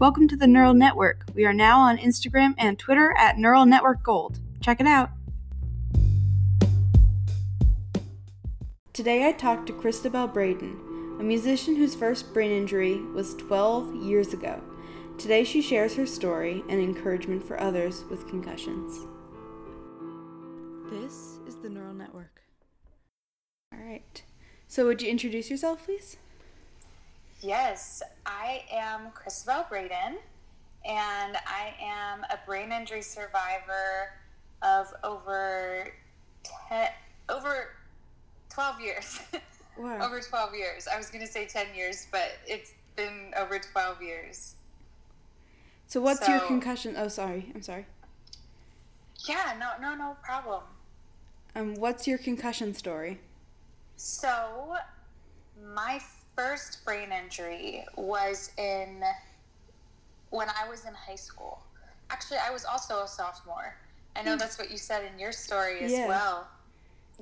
Welcome to the Neural Network. We are now on Instagram and Twitter at Neural Network Gold. Check it out. Today I talked to Christabel Braden, a musician whose first brain injury was 12 years ago. Today she shares her story and encouragement for others with concussions. This is the Neural Network. All right. So would you introduce yourself, please? Yes, I am Christabel Braden, and I am a brain injury survivor of over ten, over twelve years. Wow. over twelve years. I was going to say ten years, but it's been over twelve years. So what's your concussion? Oh, sorry. I'm sorry. Yeah, no, no, no problem. Um, what's your concussion story? So, my first brain injury was in when I was in high school. Actually, I was also a sophomore. I know hmm. that's what you said in your story as Yeah. well.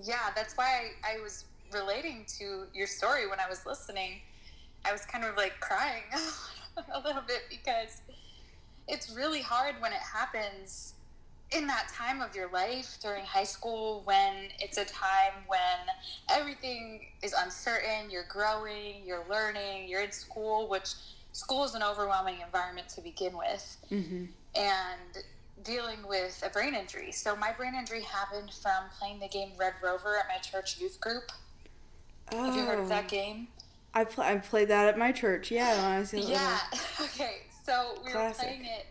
Yeah, that's why I, I was relating to your story when I was listening. I was kind of like crying a little bit because it's really hard when it happens in that time of your life during high school when it's a time when everything is uncertain, you're growing, you're learning, you're in school, which school is an overwhelming environment to begin with, Mm-hmm. and dealing with a brain injury. So, my brain injury happened from playing the game Red Rover at my church youth group. Oh, Have you heard of that game? I pl- I played that at my church. Yeah, when I was. Yeah. Okay. So, we Classic. were playing it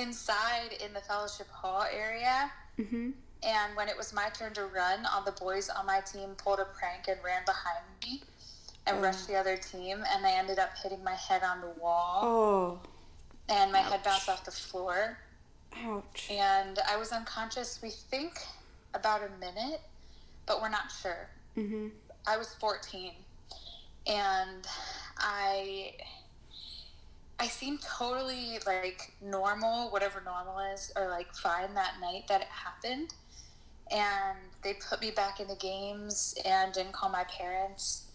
inside in the fellowship hall area. Mm-hmm. And when it was my turn to run, all the boys on my team pulled a prank and ran behind me and Oh. rushed the other team. And I ended up hitting my head on the wall, Oh, and my head bounced off the floor. ouch. And I was unconscious, we think, about a minute, but we're not sure. Mm-hmm. I was 14, and I. I seemed totally like normal, whatever normal is, or like fine that night that it happened. And they put me back into games and didn't call my parents.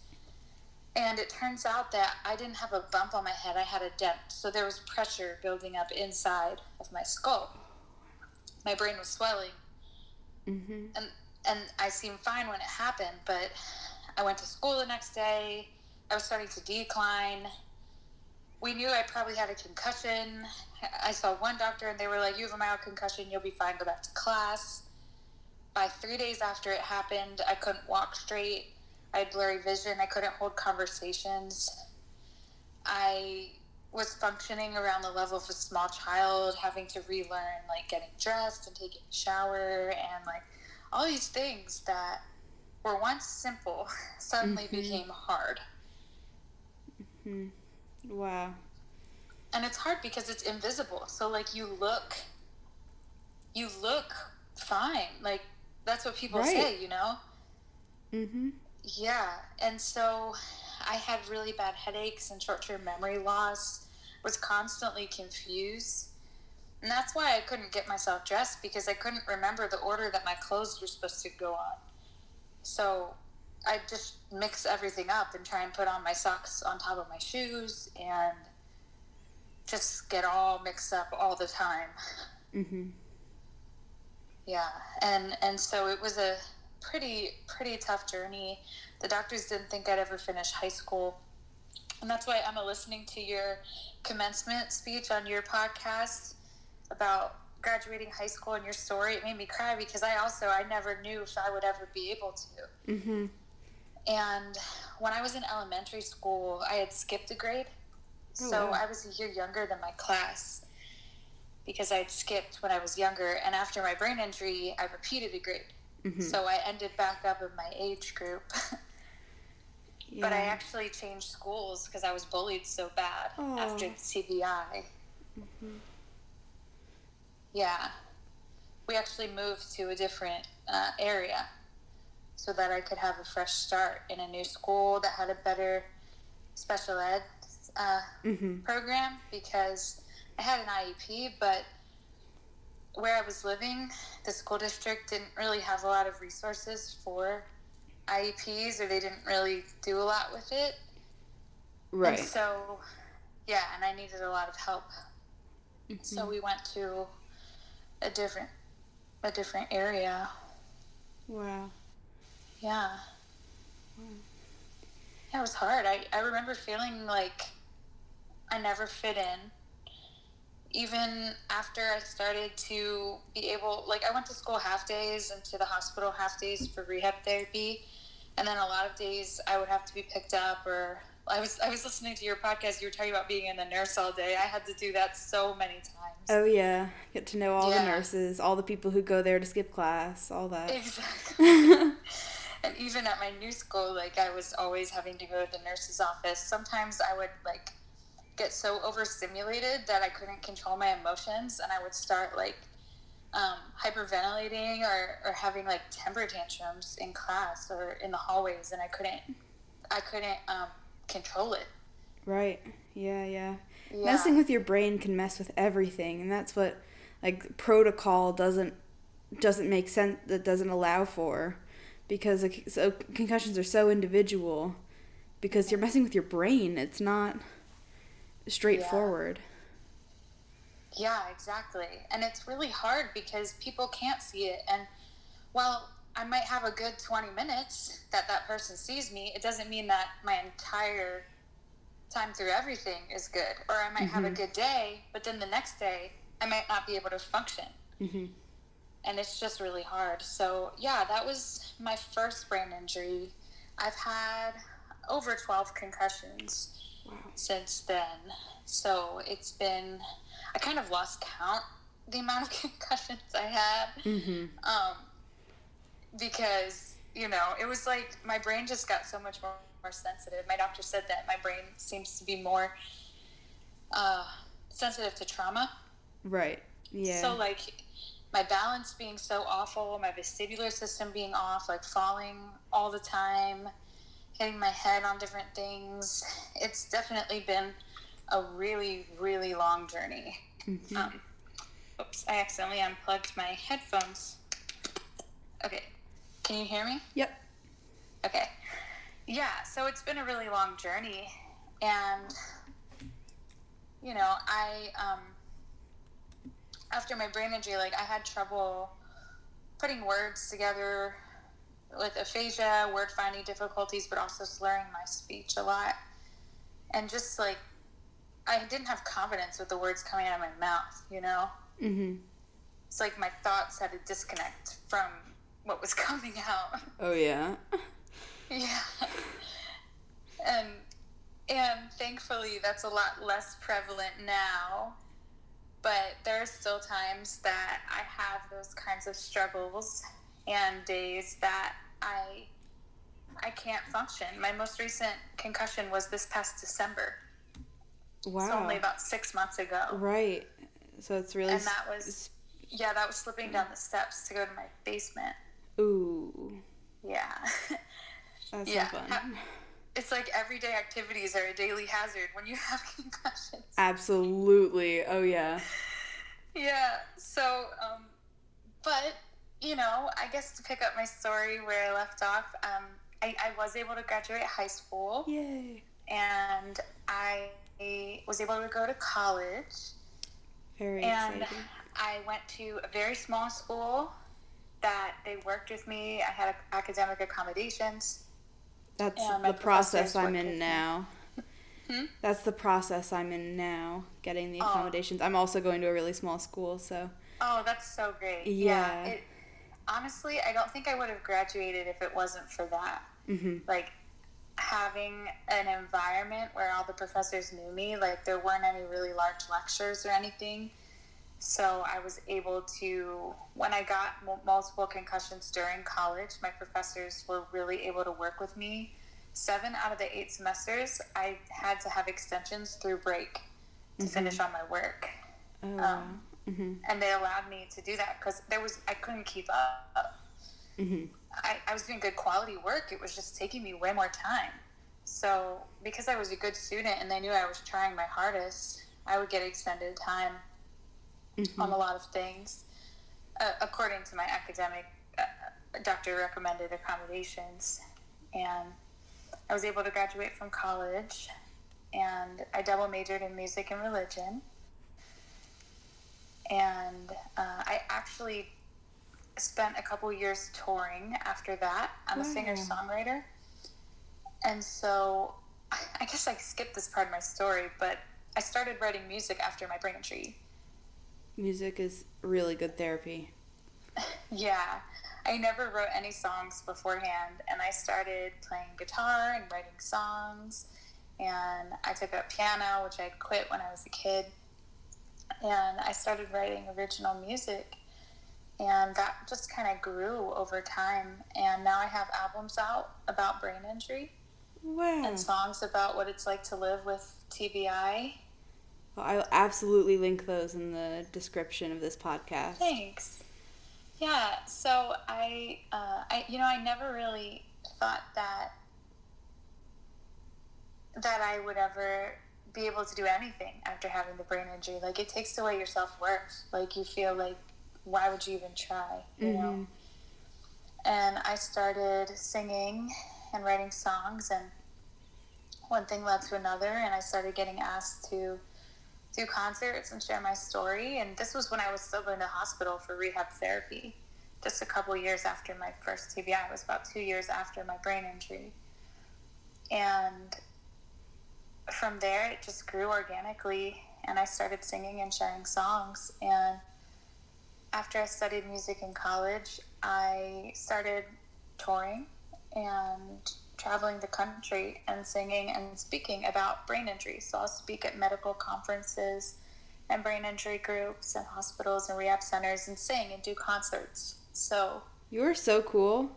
And it turns out that I didn't have a bump on my head, I had a dent. So there was pressure building up inside of my skull. My brain was swelling Mm-hmm. and and I seemed fine when it happened, but I went to school the next day. I was starting to decline. We knew I probably had a concussion. I saw one doctor, and they were like, "You have a mild concussion. You'll be fine. Go back to class." By three days after it happened, I couldn't walk straight. I had blurry vision. I couldn't hold conversations. I was functioning around the level of a small child, having to relearn like getting dressed and taking a shower and like all these things that were once simple suddenly Mhm. became hard. hmm Wow. And it's hard because it's invisible. So like you look you look fine. Like that's what people Right. say, you know? Mm-hmm. Yeah, and so I had really bad headaches and short-term memory loss. Was constantly confused, and that's why I couldn't get myself dressed because I couldn't remember the order that my clothes were supposed to go on. So I just mix everything up and try and put on my socks on top of my shoes and just get all mixed up all the time. Mm-hmm. Yeah, and and so it was a pretty pretty tough journey. The doctors didn't think I'd ever finish high school, and that's why Emma, listening to your commencement speech on your podcast about graduating high school and your story, it made me cry because I also I never knew if I would ever be able to. Mm-hmm. And when I was in elementary school, I had skipped a grade. Oh, so wow. I was a year younger than my class because I had skipped when I was younger. And after my brain injury, I repeated a grade. Mm-hmm. So I ended back up in my age group. yeah. but I actually changed schools because I was bullied so bad after the TBI. Mhm. Yeah. We actually moved to a different uh, area so that I could have a fresh start in a new school that had a better special ed uh, Mm-hmm. program because I had an IEP, but where I was living, the school district didn't really have a lot of resources for IEPs, or they didn't really do a lot with it. Right. And so yeah, and I needed a lot of help. So Mhm. we went to a different a different area. Wow. Yeah. Yeah, it was hard. I, I remember feeling like I never fit in. Even after I started to be able, like, I went to school half days and to the hospital half days for rehab therapy. And then a lot of days I would have to be picked up or I was I was listening to your podcast. You were talking about being in the nurse all day. I had to do that so many times. Oh yeah, get to know all the nurses, all the people who go there to skip class, all that. Exactly. and even at my new school, like I was always having to go to the nurse's office. Sometimes I would like get so overstimulated that I couldn't control my emotions, and I would start like um, hyperventilating or, or having like temper tantrums in class or in the hallways, and I couldn't I couldn't um, control it. right. Yeah, yeah. Yeah. Messing with your brain can mess with everything, and that's what like protocol doesn't doesn't make sense. That doesn't allow for because a, so concussions are so individual because you're messing with your brain. It's not straightforward. Yeah, exactly. And it's really hard because people can't see it. And while I might have a good 20 minutes that that person sees me, it doesn't mean that my entire time through everything is good. Or I might have a Mhm. good day, but then the next day, I might not be able to function. hmm And it's just really hard. So, yeah, that was my first brain injury. I've had over 12 concussions Wow. since then. So it's been, I kind of lost count the amount of concussions I had hmm um, because, you know, it was like my brain just got so much more, more sensitive. My doctor said that my brain seems to be more uh, sensitive to trauma. Right. Yeah. So, like, my balance being so awful, my vestibular system being off, like falling all the time, hitting my head on different things. It's definitely been a really, really long journey. Mhm. Um, oops, I accidentally unplugged my headphones. Okay, can you hear me? Yep. Okay. Yeah, so it's been a really long journey. And, you know, I, um, after my brain injury, like, I had trouble putting words together with aphasia, word finding difficulties, but also slurring my speech a lot. And just like, I didn't have confidence with the words coming out of my mouth, you know? hmm It's like my thoughts had to disconnect from what was coming out. Oh yeah. Yeah. And and thankfully that's a lot less prevalent now. But there are still times that I have those kinds of struggles and days that I I can't function. My most recent concussion was this past December. Wow. So only about six months ago. Right. So it's really. And that was yeah, that was slipping down the steps to go to my basement. Ooh. Yeah. That's Yeah. not fun. It's like everyday activities are a daily hazard when you have concussions. Absolutely. Oh yeah. Yeah. So, um, but you know, I guess to pick up my story where I left off, um, I, I was able to graduate high school, Yay. and I was able to go to college, Very and exciting. I went to a very small school that they worked with me. I had academic accommodations. That's the process I'm in now. Hmm? That's the process I'm in now, getting the Oh. accommodations. I'm also going to a really small school, so Oh, that's so great. Yeah. It, honestly, I don't think I would have graduated if it wasn't for that. hmm Like having an environment where all the professors knew me, like there weren't any really large lectures or anything. So I was able to, when I got mul- multiple concussions during college, my professors were really able to work with me. Seven out of the eight semesters, I had to have extensions through break to Mhm. finish on my work oh, Um, wow. hmm and they allowed me to do that because there was I couldn't keep up. hmm I, I was doing good quality work. It was just taking me way more time. So because I was a good student and they knew I was trying my hardest, I would get extended time hmm on a lot of things, uh, according to my academic uh, doctor recommended accommodations, and I was able to graduate from college. and I double majored in music and religion. And uh, I actually spent a couple years touring after that. I'm a singer songwriter. And so I guess I skipped this part of my story, but I started writing music after my brain injury. Music is really good therapy. yeah. I never wrote any songs beforehand, and I started playing guitar and writing songs. And I took up piano, which I'd quit when I was a kid. And I started writing original music, and that just kind of grew over time. And now I have albums out about brain injury Wow. and songs about what it's like to live with TBI. Well, I'll absolutely link those in the description of this podcast. Thanks. Yeah, so I, uh, I, you know, I never really thought that that I would ever be able to do anything after having the brain injury. Like it takes away your self worth. Like you feel like, why would you even try? You know. Mhm. And I started singing and writing songs, and one thing led to another, and I started getting asked to do concerts and share my story. And this was when I was still going to hospital for rehab therapy, just a couple years after my first TBI. It was about two years after my brain injury. And from there, it just grew organically, and I started singing and sharing songs. And after I studied music in college, I started touring and traveling the country and singing and speaking about brain injury. So I'll speak at medical conferences and brain injury groups and hospitals and rehab centers and sing and do concerts. So You are so cool.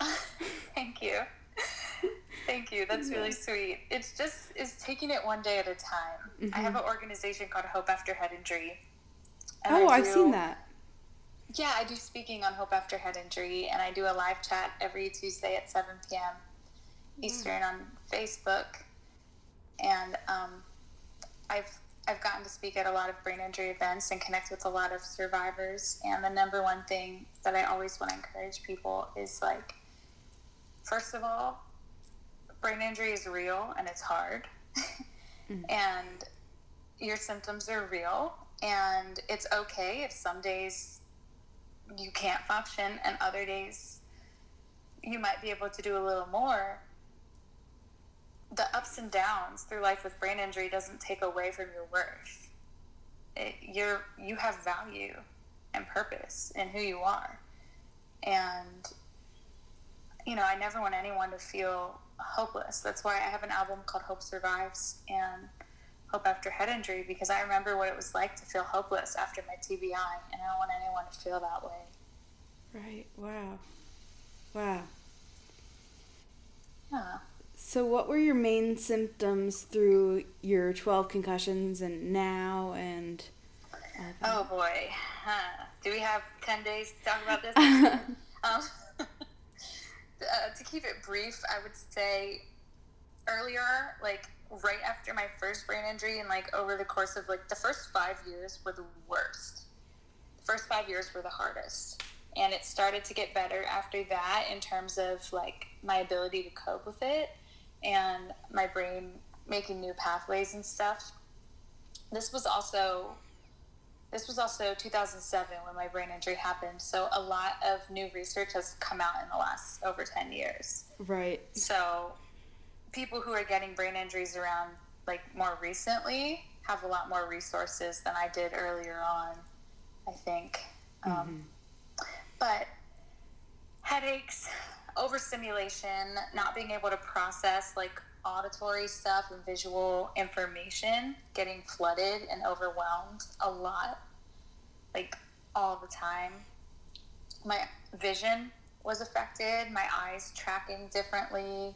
thank you. Thank you. That's really sweet. It's just is taking it one day at a time. I have mm-hmm. an organization called Hope After Head Injury. oh, I I've seen that. Yeah, I do speaking on Hope After Head Injury, and I do a live chat every Tuesday at 7 p.m. Eastern on Facebook. And um, I've I've gotten to speak at a lot of brain injury events and connect with a lot of survivors. And the number one thing that I always want to encourage people is like, first of all, brain injury is real and it's hard, and your symptoms are real, and it's okay if some days you can't function and other days you might be able to do a little more the ups and downs through life with brain injury doesn't take away from your worth it, you're you have value and purpose in who you are and you know i never want anyone to feel hopeless that's why i have an album called hope survives and hope after head injury because i remember what it was like to feel hopeless after my tbi and i don't want anyone to feel that way Right. Wow. Wow. yeah So, what were your main symptoms through your 12 concussions and now? And Oh boy. Huh. Do we have 10 days to talk about this? um, uh, to keep it brief, I would say earlier, like right after my first brain injury, and like over the course of like the first five years were the worst. The first five years were the hardest. And it started to get better after that in terms of like my ability to cope with it and my brain making new pathways and stuff. This was also this was also 2007 when my brain injury happened. So a lot of new research has come out in the last over 10 years. right. So people who are getting brain injuries around like more recently have a lot more resources than I did earlier on, I think. Um, but headaches, overstimulation, not being able to process like auditory stuff and visual information, getting flooded and overwhelmed a lot, like all the time. My vision was affected, my eyes tracking differently.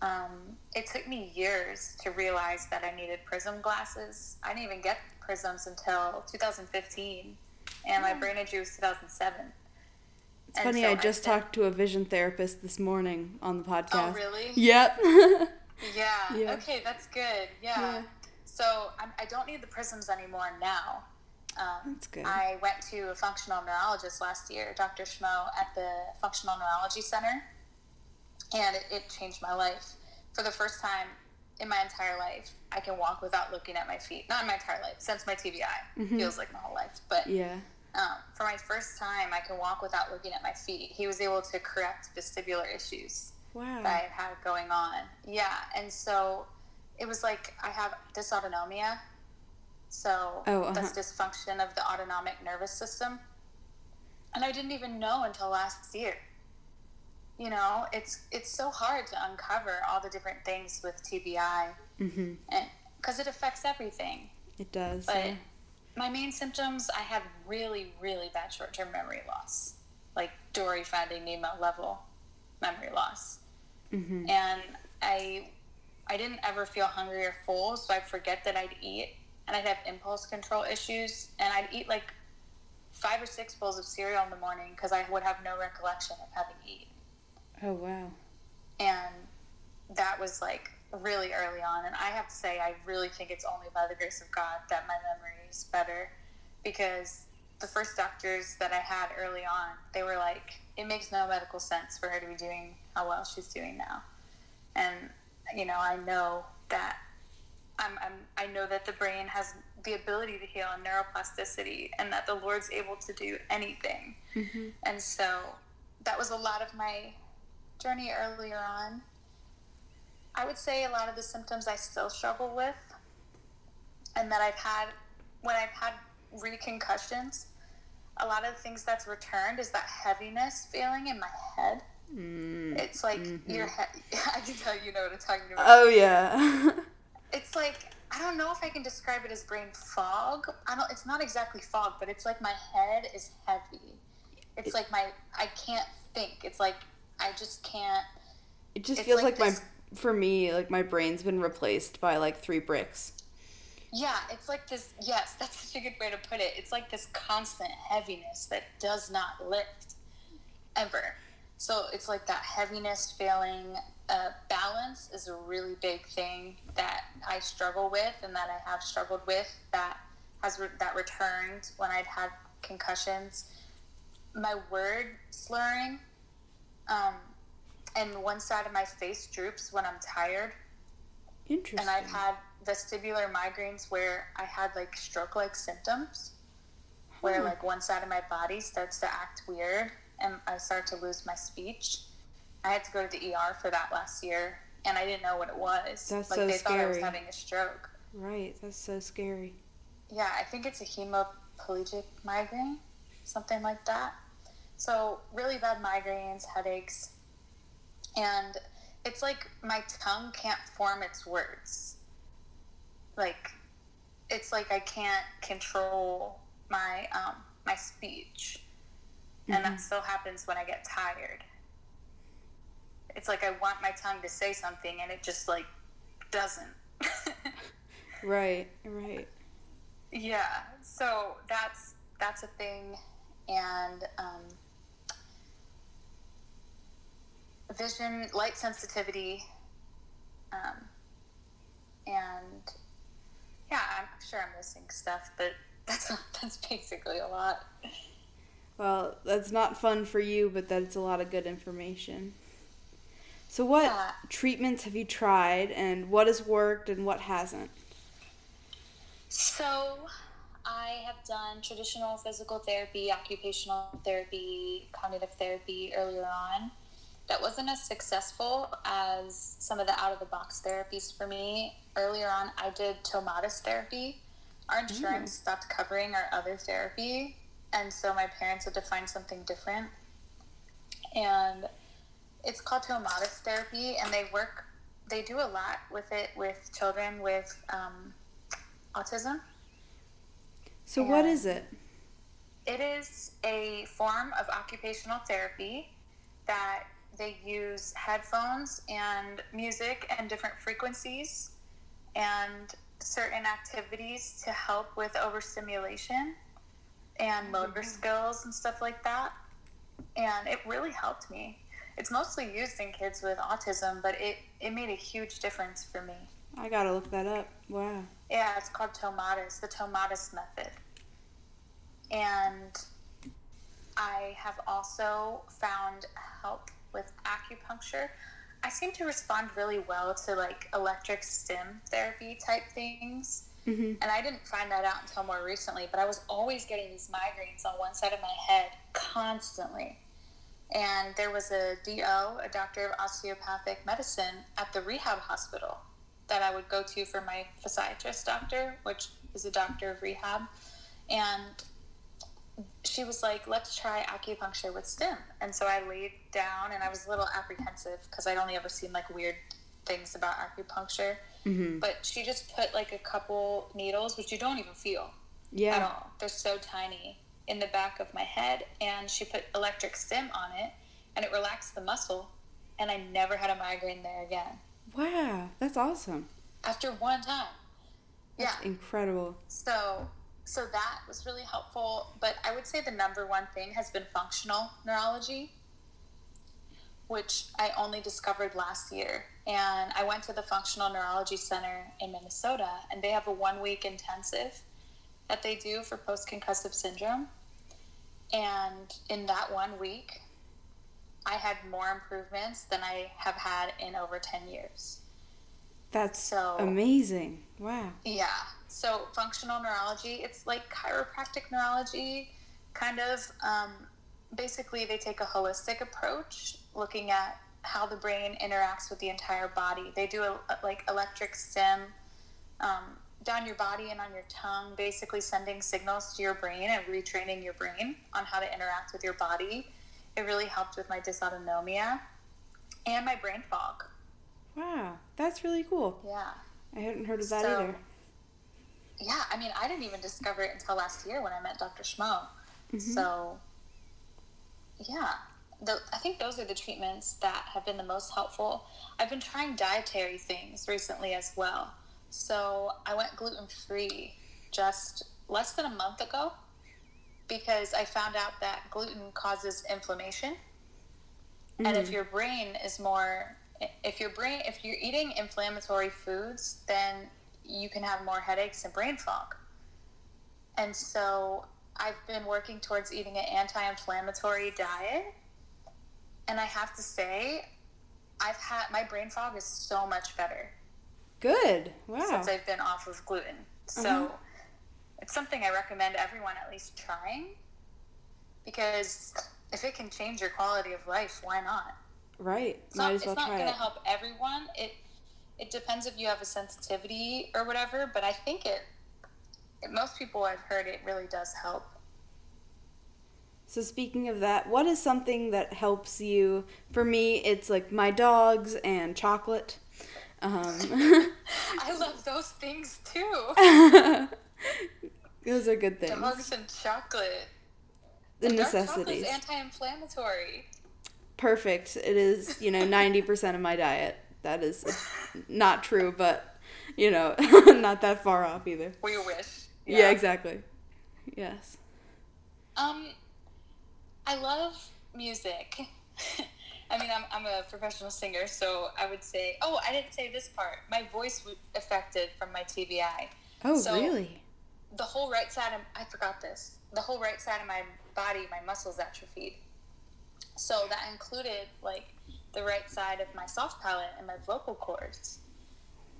Um, it took me years to realize that I needed prism glasses. I didn't even get prisms until 2015, and my brain injury was 2007. It's And funny, so I just spent- talked to a vision therapist this morning on the podcast. Oh, really? Yep. Yeah. Yeah. Okay, that's good. Yeah. Yeah. So I'm, I don't need the prisms anymore now. Um, That's good. I went to a functional neurologist last year, Dr. Schmo, at the Functional Neurology Center, and it, it changed my life. For the first time in my entire life, I can walk without looking at my feet. Not in my entire life, since my TBI. Mhm. Feels like my whole life. But Yeah. Um, for my first time, I can walk without looking at my feet. He was able to correct vestibular issues Wow. that I had going on. Yeah, and so it was like I have dysautonomia. So Oh, uh-huh. that's dysfunction of the autonomic nervous system. And I didn't even know until last year. You know, it's it's so hard to uncover all the different things with TBI Mhm. and because it affects everything. It does. But yeah. My main symptoms, I had really, really bad short term memory loss, like Dory Finding Nemo level memory loss. Mhm. And I, I didn't ever feel hungry or full, so I'd forget that I'd eat, and I'd have impulse control issues, and I'd eat like five or six bowls of cereal in the morning because I would have no recollection of having eaten. Oh wow. And that was like really early on. And I have to say, I really think it's only by the grace of God that my memory is better because the first doctors that I had early on, they were like, it makes no medical sense for her to be doing how well she's doing now. And, you know, I know that. I'm, I'm, I know that the brain has the ability to heal and neuroplasticity, and that the Lord's able to do anything. Mhm. And so that was a lot of my journey earlier on. I would say a lot of the symptoms I still struggle with, and that I've had when I've had reconcussions. A lot of the things that's returned is that heaviness feeling in my head. Mm. It's like Mhm. your head. I can tell you know what I'm talking about. Oh yeah. it's like I don't know if I can describe it as brain fog. I don't. It's not exactly fog, but it's like my head is heavy. It's like my I can't think. It's like I just can't. it just feels like like, my for me like my brain's been replaced by like three bricks. Yeah, it's like this. Yes, that's such a good way to put it. It's like this constant heaviness that does not lift ever. So it's like that heaviness failing. Uh, balance is a really big thing that I struggle with, and that I have struggled with. That has re- that returned when I'd had concussions. My word slurring, um, and one side of my face droops when I'm tired Interesting. and I've had vestibular migraines where I had like stroke like symptoms where like one side of my body starts to act weird and I start to lose my speech. I had to go to the ER for that last year and I didn't know what it was. That's like so they thought I was having a stroke. right. That's so scary. Yeah, I think it's a hemiplegic migraine, something like that. So, really bad migraines, headaches, and it's like my tongue can't form its words. Like, it's like I can't control my um, my speech, and that still happens when I get tired. It's like I want my tongue to say something, and it just like doesn't. Right. Right. Yeah, so that's that's a thing, and um, vision, light sensitivity, um, and yeah, I'm sure I'm missing stuff, but that's that's basically a lot. Well, that's not fun for you, but that's a lot of good information. So, what Yeah. treatments have you tried, and what has worked, and what hasn't? So, I have done traditional physical therapy, occupational therapy, cognitive therapy earlier on. That wasn't as successful as some of the out of the box therapies for me. Earlier on, I did Tomatis therapy. Our insurance stopped covering our other therapy, and so my parents had to find something different. And it's called Tomatis therapy, and they work, they do a lot with it with children with um, autism. So, what Yeah. is it? It is a form of occupational therapy that they use headphones and music and different frequencies and certain activities to help with overstimulation and mm-hmm. motor skills and stuff like that. And it really helped me. It's mostly used in kids with autism, but it, it made a huge difference for me. I gotta look that up. Wow. Yeah, it's called Tomatis, the Tomatis method. And I have also found help with acupuncture. I seem to respond really well to like electric stim therapy type things. hmm And I didn't find that out until more recently, but I was always getting these migraines on one side of my head constantly. And there was a DO, a doctor of osteopathic medicine, at the rehab hospital that I would go to for my physiatrist doctor, which is a doctor of rehab. And she was like, let's try acupuncture with stim. And so I laid down and I was a little apprehensive because I'd only ever seen like weird things about acupuncture. hmm But she just put like a couple needles, which you don't even feel yeah. at all. They're so tiny in the back of my head. And she put electric stim on it and it relaxed the muscle. And I never had a migraine there again. Wow. That's awesome. After one time. Yeah. Incredible. So so that was really helpful. But I would say the number one thing has been functional neurology, which I only discovered last year. And I went to the Functional Neurology Center in Minnesota, and they have a one week intensive that they do for post concussive syndrome. And in that one week, I had more improvements than I have had in over 10 years. That's So- amazing. Wow. Yeah. So functional neurology, it's like chiropractic neurology, kind of. Um, basically, they take a holistic approach, looking at how the brain interacts with the entire body. They do a, like electric stim um, down your body and on your tongue, basically sending signals to your brain and retraining your brain on how to interact with your body. It really helped with my dysautonomia and my brain fog. Wow. That's really cool. Yeah. I hadn't heard of that So- either. Yeah, I mean, I didn't even discover it until last year when I met Dr. Schmo. Mhm. So, yeah, the, I think those are the treatments that have been the most helpful. I've been trying dietary things recently as well. So, I went gluten free just less than a month ago because I found out that gluten causes inflammation. And if Mhm. your brain is more, if your brain, if you're eating inflammatory foods, then you can have more headaches and brain fog. And so I've been working towards eating an anti inflammatory diet. And I have to say, I've had my brain fog is so much better Good. Wow. since I've been off of gluten. So Uh-huh. it's something I recommend everyone at least trying because if it can change your quality of life, why not? Right. It's Might not, as well it's not going to help everyone. It it depends if you have a sensitivity or whatever, but I think it, most people I've heard it really does help. So speaking of that, what is something that helps you? For me, it's like my dogs and chocolate. Um, I love those things too. those are good things. Dogs and chocolate. The And dark necessities. chocolate's anti-inflammatory. Perfect. It is, you know, 90% of my diet. That is not true, but, you know, not that far off either. We wish. Yeah, exactly. Yes. Um, I love music. I mean, I'm, I'm a professional singer, so I would say, oh, I didn't say this part. My voice was affected from my TBI. Oh, So- really? The whole right side of, I forgot this, the whole right side of my body, my muscles atrophied. So that included, like, the right side of my soft palate and my vocal cords.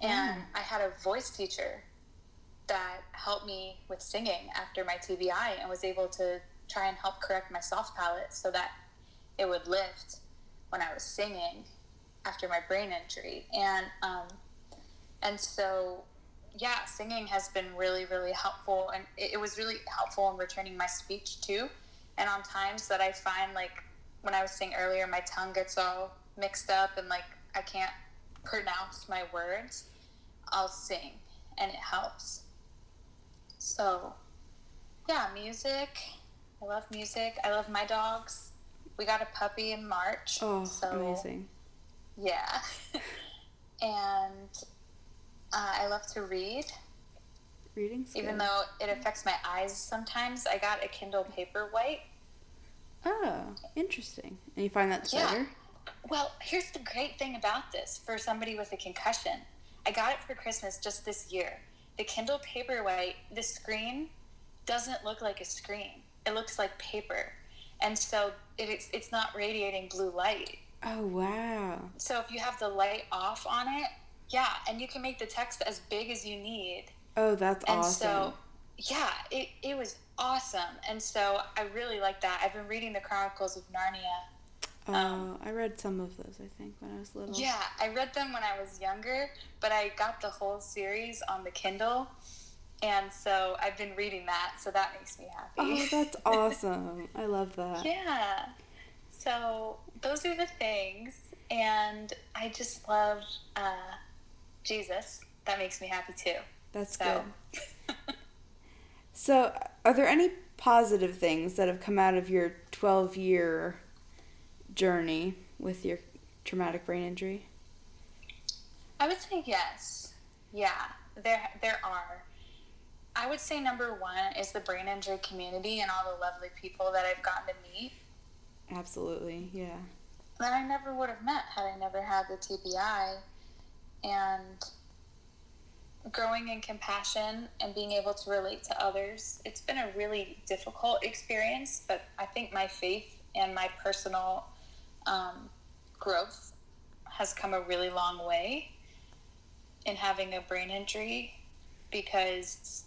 And Wow. I had a voice teacher that helped me with singing after my TBI and was able to try and help correct my soft palate so that it would lift when I was singing after my brain injury. And um, and so yeah, singing has been really really helpful, and it, it was really helpful in returning my speech too. And on times that I find like when I was saying earlier, my tongue gets all mixed up and like I can't pronounce my words, I'll sing and it helps. So, yeah, music. I love music. I love my dogs. We got a puppy in March. Oh, so, amazing. Yeah. and uh, I love to read, Reading's even good. though it affects my eyes sometimes. I got a Kindle Paperwhite. Oh, interesting. And you find that's Yeah. better? Well, here's the great thing about this for somebody with a concussion. I got it for Christmas just this year. The Kindle Paperwhite, the screen doesn't look like a screen. It looks like paper. And so it, it's, it's not radiating blue light. Oh wow. So if you have the light off on it, yeah, and you can make the text as big as you need. Oh, that's And awesome. And so, yeah, it, it was awesome. And so I really like that. I've been reading the Chronicles of Narnia. Oh, um, I read some of those. I think when I was little. Yeah, I read them when I was younger, but I got the whole series on the Kindle. And so I've been reading that, so that makes me happy. Oh, that's awesome. I love that. yeah. So those are the things. And I just love uh, Jesus. That makes me happy too. That's So, good. So, are there any positive things that have come out of your 12 year journey with your traumatic brain injury? I would say yes. Yeah, there there are. I would say number one is the brain injury community and all the lovely people that I've gotten to meet Absolutely, yeah. that I never would have met had I never had the TBI. And growing in compassion and being able to relate to others, it's been a really difficult experience, but I think my faith and my personal um, growth has come a really long way in having a brain injury because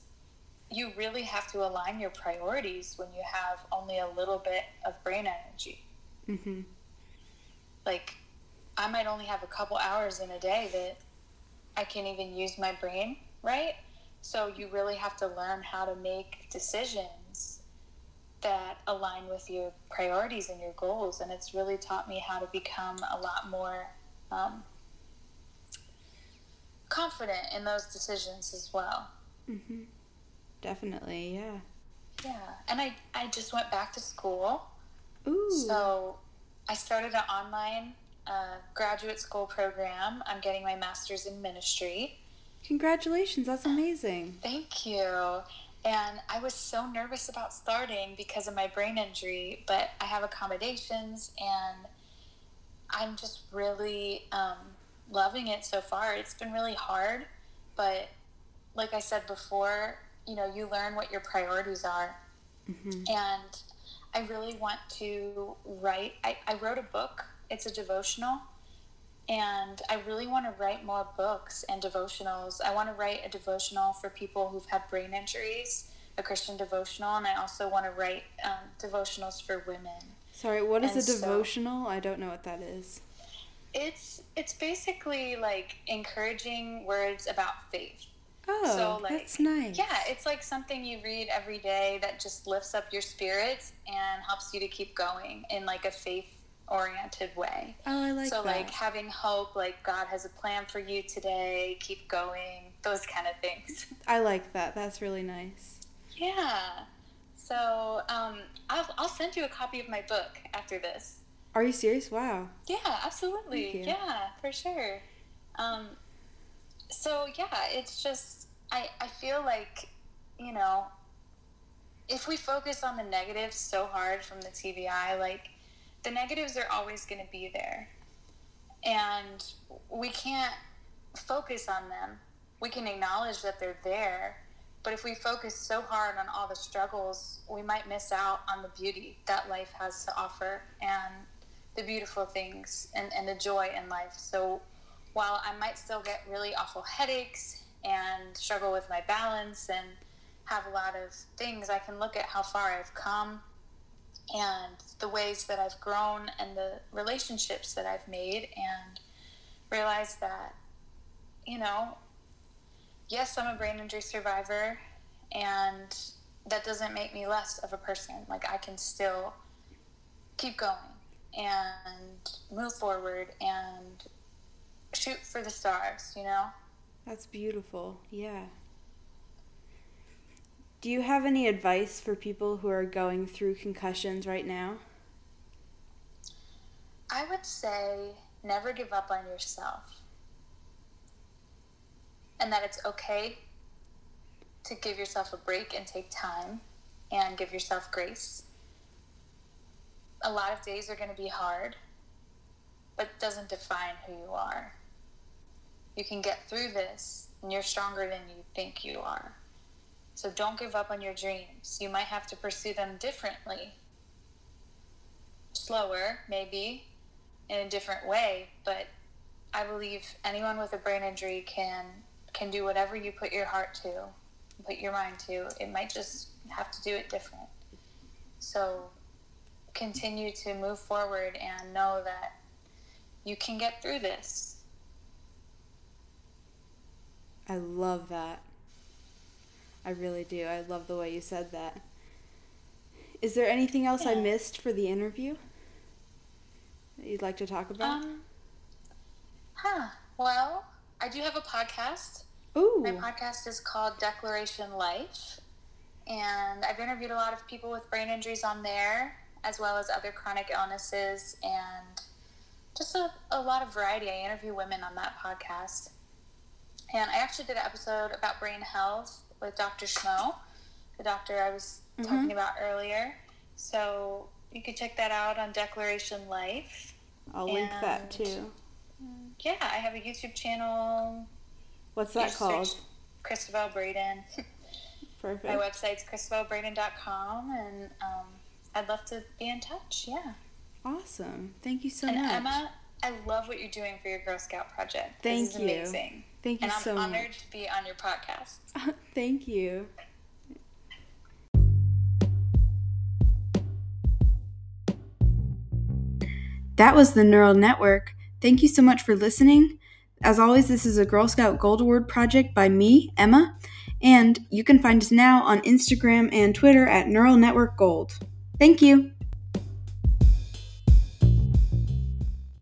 you really have to align your priorities when you have only a little bit of brain energy hmm like I might only have a couple hours in a day that I can't even use my brain, right? So you really have to learn how to make decisions that align with your priorities and your goals. And it's really taught me how to become a lot more um, confident in those decisions as well. hmm Definitely, yeah. Yeah. And I, I just went back to school. Ooh. So I started an online uh, graduate school program. I'm getting my master's in ministry. Congratulations, that's amazing. Thank you. And I was so nervous about starting because of my brain injury, but I have accommodations and I'm just really um, loving it so far. It's been really hard, but like I said before, you know, you learn what your priorities are. hmm and I really want to write. I, I wrote a book, it's a devotional, and I really want to write more books and devotionals. I want to write a devotional for people who've had brain injuries, a Christian devotional, and I also want to write um, devotionals for women. Sorry, what is And a so- devotional? I don't know what that is. It's it's basically like encouraging words about faith. Oh, So, like, that's nice. Yeah, it's like something you read every day that just lifts up your spirits and helps you to keep going in like a faith oriented way. Oh, I like so that. like having hope, like God has a plan for you today, keep going, those kind of things. I like that. That's really nice. Yeah. So um, I'll, I'll send you a copy of my book after this. Are you serious? Wow. Yeah, absolutely. Yeah, for sure. Um, so yeah, it's just I I feel like you know if we focus on the negatives so hard from the TBI, like the negatives are always going to be there, and we can't focus on them. We can acknowledge that they're there, but if we focus so hard on all the struggles, we might miss out on the beauty that life has to offer and the beautiful things and, and the joy in life. So while I might still get really awful headaches and struggle with my balance and have a lot of things, I can look at how far I've come and the ways that I've grown and the relationships that I've made and realize that, you know, yes, I'm a brain injury survivor and that doesn't make me less of a person. Like I can still keep going and move forward and shoot for the stars, you know? That's beautiful. Yeah. Do you have any advice for people who are going through concussions right now? I would say never give up on yourself. And that it's okay to give yourself a break and take time and give yourself grace. A lot of days are going to be hard, but it doesn't define who you are. You can get through this, and you're stronger than you think you are. So don't give up on your dreams. You might have to pursue them differently, slower, maybe, in a different way. But I believe anyone with a brain injury can can do whatever you put your heart to, put your mind to. It might just have to do it different. So continue to move forward and know that you can get through this. I love that. I really do. I love the way you said that. Is there anything else yeah. I missed for the interview that you'd like to talk about? Um, huh. Well, I do have a podcast. Ooh. My podcast is called Declaration Life. And I've interviewed a lot of people with brain injuries on there, as well as other chronic illnesses, and just a, a lot of variety. I interview women on that podcast. And I actually did an episode about brain health with Dr. Schmo, the doctor I was mm-hmm. talking about earlier. So you could check that out on Declaration Life. I'll link that too. Yeah, I have a YouTube channel. What's that called? Christabel Braden. Perfect. My website's christabelbraden.com, and um, I'd love to be in touch. Yeah. Awesome. Thank you so and much. Emma, I love what you're doing for your Girl Scout project. Thank this is you. amazing. Thank you and I'm so honored much. to be on your podcast. Thank you. That was the Neural Network. Thank you so much for listening. As always, this is a Girl Scout Gold Award project by me, Emma, and you can find us now on Instagram and Twitter at Neural Network Gold. Thank you.